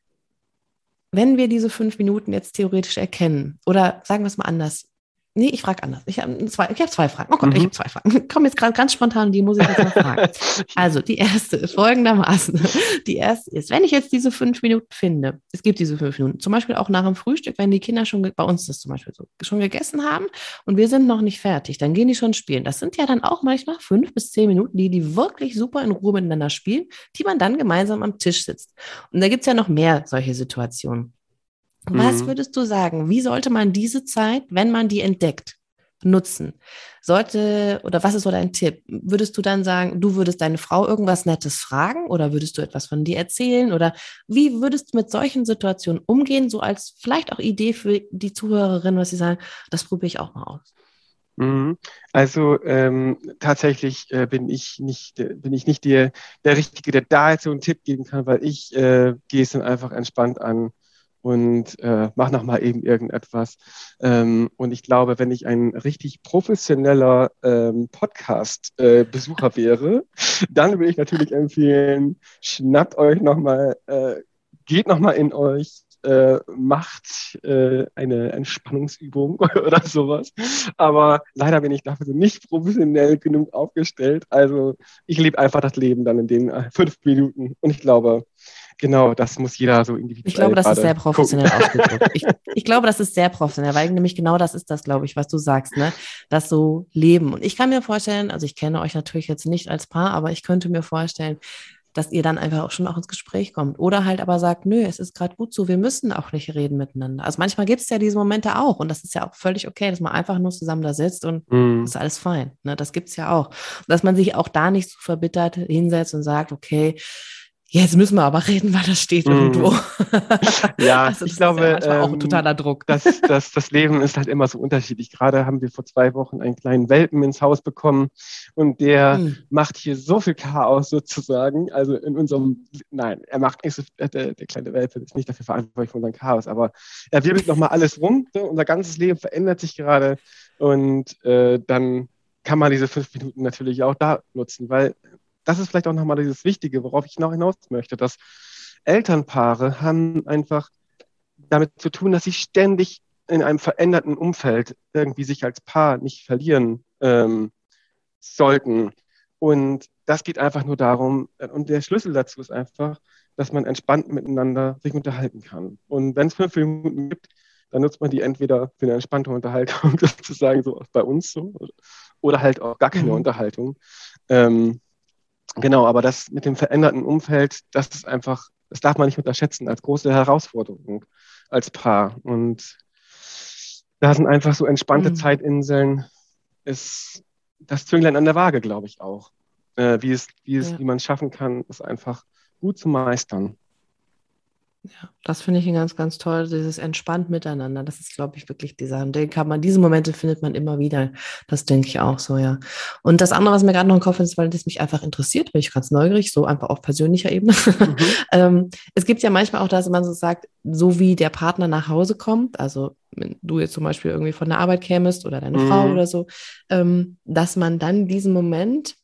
wenn wir diese fünf Minuten jetzt theoretisch erkennen, oder sagen wir es mal anders, Nee, ich frage anders. Ich habe zwei, hab zwei Fragen. Oh Gott, mhm. ich habe zwei Fragen. Komm jetzt gerade ganz spontan, die muss ich jetzt mal fragen. <laughs> also, die erste ist folgendermaßen. Die erste ist, wenn ich jetzt diese fünf Minuten finde, es gibt diese fünf Minuten, zum Beispiel auch nach dem Frühstück, wenn die Kinder schon, bei uns das zum Beispiel so, schon gegessen haben und wir sind noch nicht fertig, dann gehen die schon spielen. Das sind ja dann auch manchmal fünf bis zehn Minuten, die die wirklich super in Ruhe miteinander spielen, die man dann gemeinsam am Tisch sitzt. Und da gibt es ja noch mehr solche Situationen. Was mhm. würdest du sagen? Wie sollte man diese Zeit, wenn man die entdeckt, nutzen? Sollte, oder was ist so dein Tipp? Würdest du dann sagen, du würdest deine Frau irgendwas Nettes fragen oder würdest du etwas von dir erzählen? Oder wie würdest du mit solchen Situationen umgehen, so als vielleicht auch Idee für die Zuhörerin, was sie sagen, das probiere ich auch mal aus? Mhm. Also ähm, tatsächlich äh, bin ich nicht, äh, bin ich nicht der, der Richtige, der da jetzt so einen Tipp geben kann, weil ich äh, gehe es dann einfach entspannt an und äh, mach noch mal eben irgendetwas. Ähm, und ich glaube, wenn ich ein richtig professioneller ähm, Podcast-Besucher äh, wäre, <laughs> dann würde ich natürlich empfehlen, schnappt euch noch mal, äh, geht noch mal in euch, äh, macht äh, eine Entspannungsübung <laughs> oder sowas. Aber leider bin ich dafür nicht professionell genug aufgestellt. Also ich lebe einfach das Leben dann in den äh, fünf Minuten. Und ich glaube, Genau, das muss jeder so individuell. Ich glaube, das ist sehr professionell ausgedrückt. <laughs> Ich, ich, glaube, das ist sehr professionell, weil nämlich genau das ist das, glaube ich, was du sagst, ne? Das so Leben. Und ich kann mir vorstellen, also ich kenne euch natürlich jetzt nicht als Paar, aber ich könnte mir vorstellen, dass ihr dann einfach auch schon auch ins Gespräch kommt. Oder halt aber sagt, nö, es ist gerade gut so, wir müssen auch nicht reden miteinander. Also manchmal gibt es ja diese Momente auch und das ist ja auch völlig okay, dass man einfach nur zusammen da sitzt und mm. ist alles fein. Ne? Das gibt es ja auch. Und dass man sich auch da nicht so verbittert hinsetzt und sagt, okay, jetzt müssen wir aber reden, weil das steht mm. irgendwo. <laughs> ja, also ich glaube, ja auch ein ähm, totaler Druck. Das, das, das Leben ist halt immer so unterschiedlich. Gerade haben wir vor zwei Wochen einen kleinen Welpen ins Haus bekommen und der mm. macht hier so viel Chaos sozusagen. Also in unserem, nein, er macht nicht so, der, der kleine Welpe ist nicht dafür verantwortlich für unseren Chaos, aber er wirbelt nochmal alles rum. So, unser ganzes Leben verändert sich gerade und äh, dann kann man diese fünf Minuten natürlich auch da nutzen, weil das ist vielleicht auch nochmal dieses Wichtige, worauf ich noch hinaus möchte, dass Elternpaare haben einfach damit zu tun, dass sie ständig in einem veränderten Umfeld irgendwie sich als Paar nicht verlieren ähm, sollten. Und das geht einfach nur darum, und der Schlüssel dazu ist einfach, dass man entspannt miteinander sich unterhalten kann. Und wenn es fünf Minuten gibt, dann nutzt man die entweder für eine entspannte Unterhaltung, <laughs> sozusagen so bei uns so, oder halt auch gar keine mhm. Unterhaltung. Ähm, Genau, aber das mit dem veränderten Umfeld, das ist einfach, das darf man nicht unterschätzen als große Herausforderung. als Paar. Und da sind einfach so entspannte mhm. Zeitinseln, ist das Zünglein an der Waage, glaube ich auch. Äh, wie es, wie es, ja. wie man es schaffen kann, es einfach gut zu meistern. Ja, das finde ich ganz, ganz toll, dieses entspannt miteinander. Das ist, glaube ich, wirklich die Sache. Den kann man, diese Momente findet man immer wieder. Das denke ich auch so, ja. Und das andere, was mir gerade noch im Kopf ist, weil das mich einfach interessiert, bin ich ganz neugierig, so einfach auf persönlicher Ebene. Mhm. <laughs> ähm, es gibt ja manchmal auch, dass man so sagt, so wie der Partner nach Hause kommt, also wenn du jetzt zum Beispiel irgendwie von der Arbeit kämest oder deine mhm. Frau oder so, ähm, dass man dann diesen Moment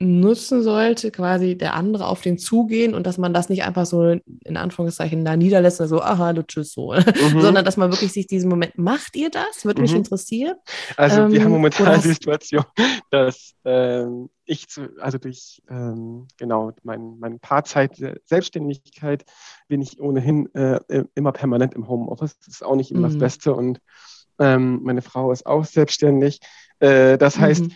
nutzen sollte, quasi der andere auf den zugehen und dass man das nicht einfach so in Anführungszeichen da niederlässt und so, aha, du tschüss so, mhm. sondern dass man wirklich sich diesen Moment, macht ihr das? Würde mhm. mich interessieren. Also ähm, wir haben momentan die Situation, <laughs> dass ähm, ich zu, also durch ähm, genau mein, mein Paarzeit Selbstständigkeit bin ich ohnehin äh, immer permanent im Homeoffice. Das ist auch nicht immer mhm. das Beste und ähm, meine Frau ist auch selbstständig. Äh, das heißt, mhm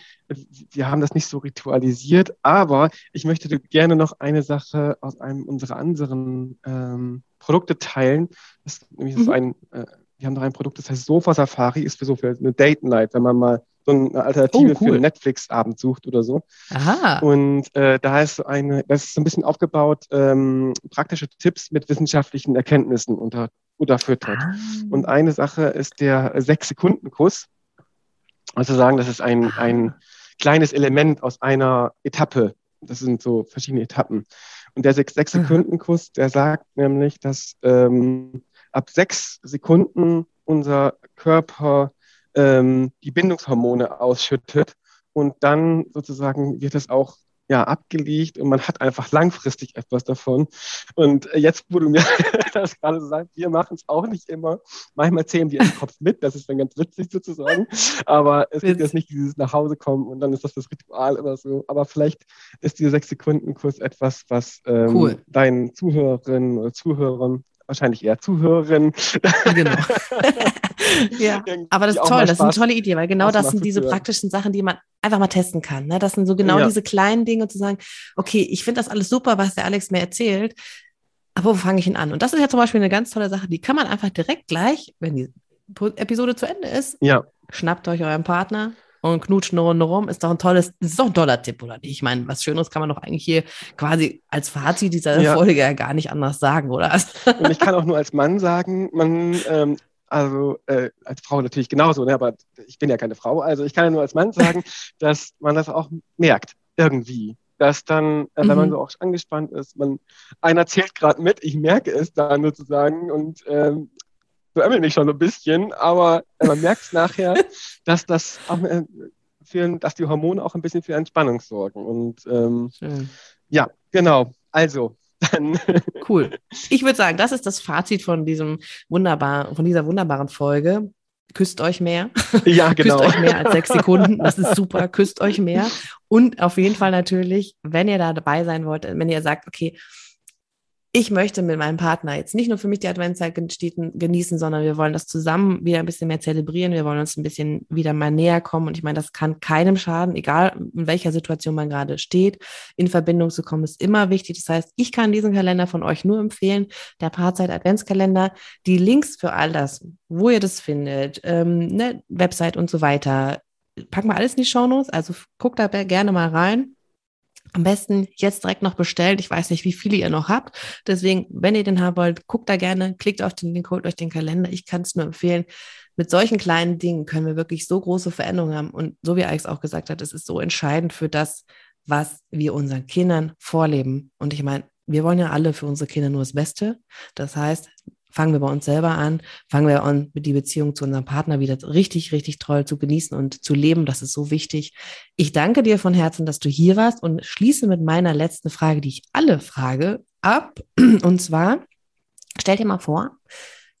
wir haben das nicht so ritualisiert, aber ich möchte gerne noch eine Sache aus einem unserer anderen ähm, Produkte teilen. Das, nämlich mhm. ein, äh, wir haben noch ein Produkt, das heißt Sofa Safari, ist für so für eine Date Night, wenn man mal so eine Alternative oh, cool. für Netflix-Abend sucht oder so. Aha. Und äh, da ist so eine, das ist so ein bisschen aufgebaut, ähm, praktische Tipps mit wissenschaftlichen Erkenntnissen unter, unterfüttert. Ah. Und eine Sache ist der Sechs-Sekunden-Kuss. Also sagen, das ist ein, ein kleines Element aus einer Etappe. Das sind so verschiedene Etappen. Und der Sechs-Sekunden-Kuss, der sagt nämlich, dass ähm, ab sechs Sekunden unser Körper ähm, die Bindungshormone ausschüttet und dann sozusagen wird es auch ja, abgelegt und man hat einfach langfristig etwas davon. Und jetzt, du mir <laughs> das gerade so sagst, wir machen es auch nicht immer. Manchmal zählen wir im Kopf mit, das ist dann ganz witzig sozusagen. Aber es gibt jetzt nicht dieses nach Hause kommen und dann ist das das Ritual oder so. Aber vielleicht ist dieser sechs Sekunden Kurs etwas, was ähm, cool. deinen Zuhörerinnen oder Zuhörern wahrscheinlich eher Zuhörerinnen. Genau. <laughs> ja, aber das ist toll, das ist eine tolle Idee, weil genau das sind diese praktischen Sachen, die man einfach mal testen kann. Ne? Das sind so genau ja. diese kleinen Dinge zu sagen, okay, ich finde das alles super, was der Alex mir erzählt, aber wo fange ich ihn an? Und das ist ja zum Beispiel eine ganz tolle Sache, die kann man einfach direkt gleich, wenn die Episode zu Ende ist, ja. schnappt euch euren Partner, und knutschen eine Runde rum, ist doch ein tolles, ist doch ein toller Tipp, oder nicht? Ich meine, was Schöneres kann man doch eigentlich hier quasi als Fazit dieser ja. Folge ja gar nicht anders sagen, oder? <laughs> Und ich kann auch nur als Mann sagen, man, ähm, also äh, als Frau natürlich genauso, ne? aber ich bin ja keine Frau, also ich kann ja nur als Mann sagen, <laughs> dass man das auch merkt, irgendwie dass dann, äh, wenn man mhm. so auch angespannt ist, man einer zählt gerade mit, ich merke es da sozusagen und ähm, so ämmelt mich schon ein bisschen, aber äh, man merkt es nachher, <laughs> dass das äh, für, dass die Hormone auch ein bisschen für Entspannung sorgen. Und ähm, ja, genau. Also, dann. <laughs> cool. Ich würde sagen, das ist das Fazit von diesem wunderbar, von dieser wunderbaren Folge. Küsst euch mehr. Ja, <laughs> genau. Küsst euch mehr als sechs Sekunden. Das ist super. Küsst euch mehr. Und auf jeden Fall natürlich, wenn ihr da dabei sein wollt, wenn ihr sagt, okay, ich möchte mit meinem Partner jetzt nicht nur für mich die Adventszeit genießen, sondern wir wollen das zusammen wieder ein bisschen mehr zelebrieren. Wir wollen uns ein bisschen wieder mal näher kommen. Und ich meine, das kann keinem schaden, egal in welcher Situation man gerade steht. In Verbindung zu kommen ist immer wichtig. Das heißt, ich kann diesen Kalender von euch nur empfehlen. Der Paarzeit Adventskalender. Die Links für all das, wo ihr das findet, ähm, ne, Website und so weiter, packen wir alles in die Shownotes. Also guckt da gerne mal rein. Am besten jetzt direkt noch bestellen. Ich weiß nicht, wie viele ihr noch habt. Deswegen, wenn ihr den haben wollt, guckt da gerne, klickt auf den Link, holt euch den Kalender. Ich kann es nur empfehlen. Mit solchen kleinen Dingen können wir wirklich so große Veränderungen haben. Und so wie Alex auch gesagt hat, es ist so entscheidend für das, was wir unseren Kindern vorleben. Und ich meine, wir wollen ja alle für unsere Kinder nur das Beste. Das heißt, fangen wir bei uns selber an, fangen wir an, die Beziehung zu unserem Partner wieder richtig, richtig toll zu genießen und zu leben. Das ist so wichtig. Ich danke dir von Herzen, dass du hier warst und schließe mit meiner letzten Frage, die ich alle frage, ab. Und zwar, stell dir mal vor,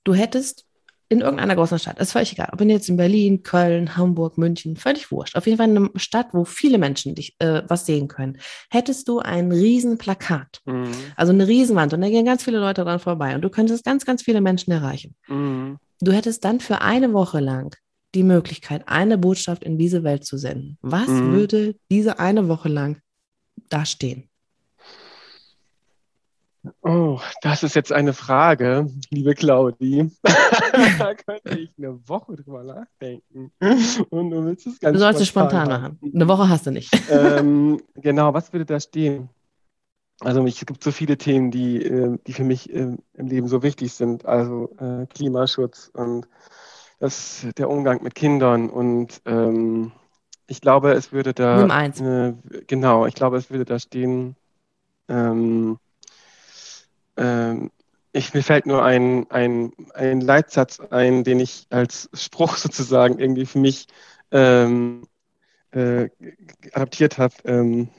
du hättest in irgendeiner großen Stadt, ist völlig egal, ob du jetzt in Berlin, Köln, Hamburg, München, völlig wurscht, auf jeden Fall in einer Stadt, wo viele Menschen dich äh, was sehen können, hättest du ein riesen Plakat, mhm. also eine Riesenwand und da gehen ganz viele Leute dran vorbei und du könntest ganz, ganz viele Menschen erreichen. Mhm. Du hättest dann für eine Woche lang die Möglichkeit, eine Botschaft in diese Welt zu senden. Was mhm. würde diese eine Woche lang da stehen? Oh, das ist jetzt eine Frage, liebe Claudi. <laughs> da könnte ich eine Woche drüber nachdenken. Und du willst es ganz Du sollst es spontan machen. Eine Woche hast du nicht. ähm, genau, was würde da stehen? Also es gibt so viele Themen, die, äh, die für mich äh, im Leben so wichtig sind. Also äh, Klimaschutz und das, der Umgang mit Kindern. Und ähm, ich glaube, es würde da. Nimm eins. genau, ich glaube, es würde da stehen. Ähm, ähm, ich, mir fällt nur ein, ein, ein Leitsatz ein, den ich als Spruch <laughs> sozusagen irgendwie für mich ähm, äh, adaptiert habe. Ähm,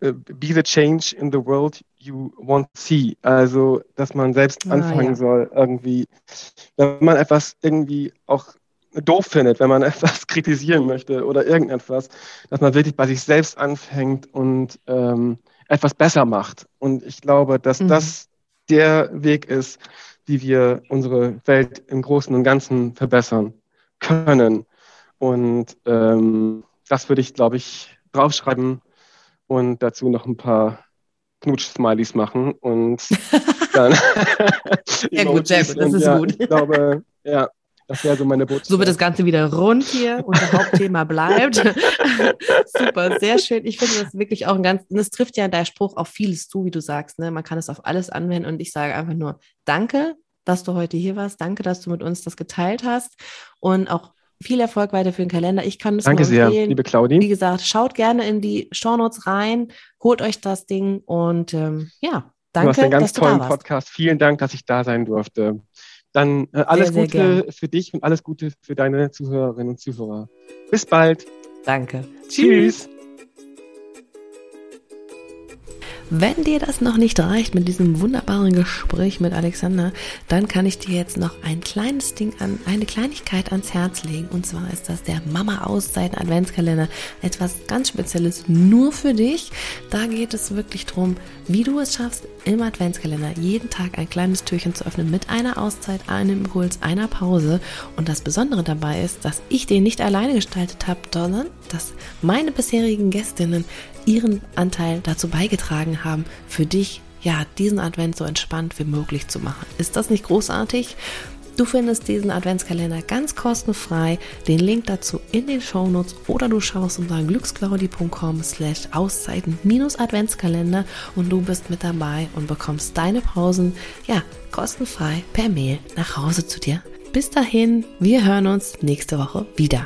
äh, be the change in the world you want to see. Also, dass man selbst ah, anfangen ja. soll, irgendwie, wenn man etwas irgendwie auch doof findet, wenn man <laughs> etwas kritisieren möchte oder irgendetwas, dass man wirklich bei sich selbst anfängt und ähm, etwas besser macht. Und ich glaube, dass mhm. das der Weg ist, wie wir unsere Welt im Großen und Ganzen verbessern können. Und ähm, das würde ich, glaube ich, draufschreiben und dazu noch ein paar Knutsch-Smileys machen und <laughs> dann. sehr gut, sehr gut, das ist ja, gut. Ich glaube, ja, das wäre so meine Botschaft. So wird das Ganze wieder rund hier. Unser Hauptthema <laughs> bleibt. <laughs> Super, sehr schön. Ich finde das wirklich auch ein ganz, das trifft ja der Spruch auf vieles zu, wie du sagst. Ne? Man kann es auf alles anwenden und ich sage einfach nur Danke, dass du heute hier warst. Danke, dass du mit uns das geteilt hast und auch viel Erfolg weiter für den Kalender. Ich kann es Danke sehr, liebe Claudi. Wie gesagt, schaut gerne in die Shownotes rein, holt euch das Ding und ähm, ja, danke. Du hast einen ganz tollen Podcast. Vielen Dank, dass ich da sein durfte. Dann äh, alles sehr, sehr Gute gern. für dich und alles Gute für deine Zuhörerinnen und Zuhörer. Bis bald. Danke. Tschüss. Wenn dir das noch nicht reicht mit diesem wunderbaren Gespräch mit Alexander, dann kann ich dir jetzt noch ein kleines Ding an, eine Kleinigkeit ans Herz legen. Und zwar ist das der Mama Auszeiten Adventskalender. Etwas ganz Spezielles nur für dich. Da geht es wirklich darum, wie du es schaffst, im Adventskalender jeden Tag ein kleines Türchen zu öffnen mit einer Auszeit, einem Impuls, einer Pause. Und das Besondere dabei ist, dass ich den nicht alleine gestaltet habe, sondern dass meine bisherigen Gästinnen ihren Anteil dazu beigetragen haben, für dich ja diesen Advent so entspannt wie möglich zu machen. Ist das nicht großartig? Du findest diesen Adventskalender ganz kostenfrei. Den Link dazu in den Shownotes oder du schaust unter glücksclaudi.com slash Auszeiten minus Adventskalender und du bist mit dabei und bekommst deine Pausen ja kostenfrei per Mail nach Hause zu dir. Bis dahin, wir hören uns nächste Woche wieder.